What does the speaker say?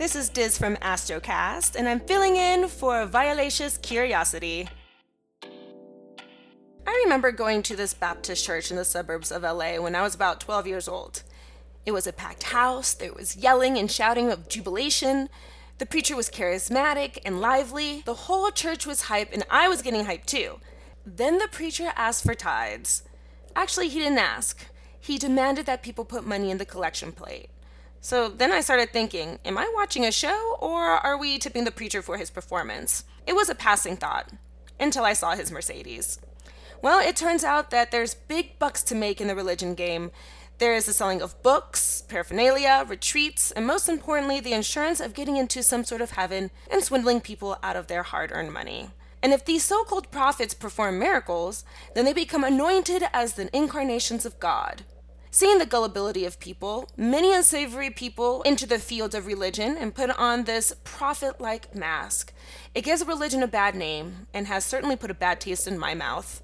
This is Diz from Astrocast, and I'm filling in for Violacious Curiosity. I remember going to this Baptist church in the suburbs of LA when I was about 12 years old. It was a packed house, there was yelling and shouting of jubilation. The preacher was charismatic and lively. The whole church was hype, and I was getting hyped too. Then the preacher asked for tithes. Actually, he didn't ask. He demanded that people put money in the collection plate. So then I started thinking, am I watching a show or are we tipping the preacher for his performance? It was a passing thought until I saw his Mercedes. Well, it turns out that there's big bucks to make in the religion game. There is the selling of books, paraphernalia, retreats, and most importantly, the insurance of getting into some sort of heaven and swindling people out of their hard earned money. And if these so called prophets perform miracles, then they become anointed as the incarnations of God. Seeing the gullibility of people, many unsavory people enter the field of religion and put on this prophet like mask. It gives religion a bad name and has certainly put a bad taste in my mouth.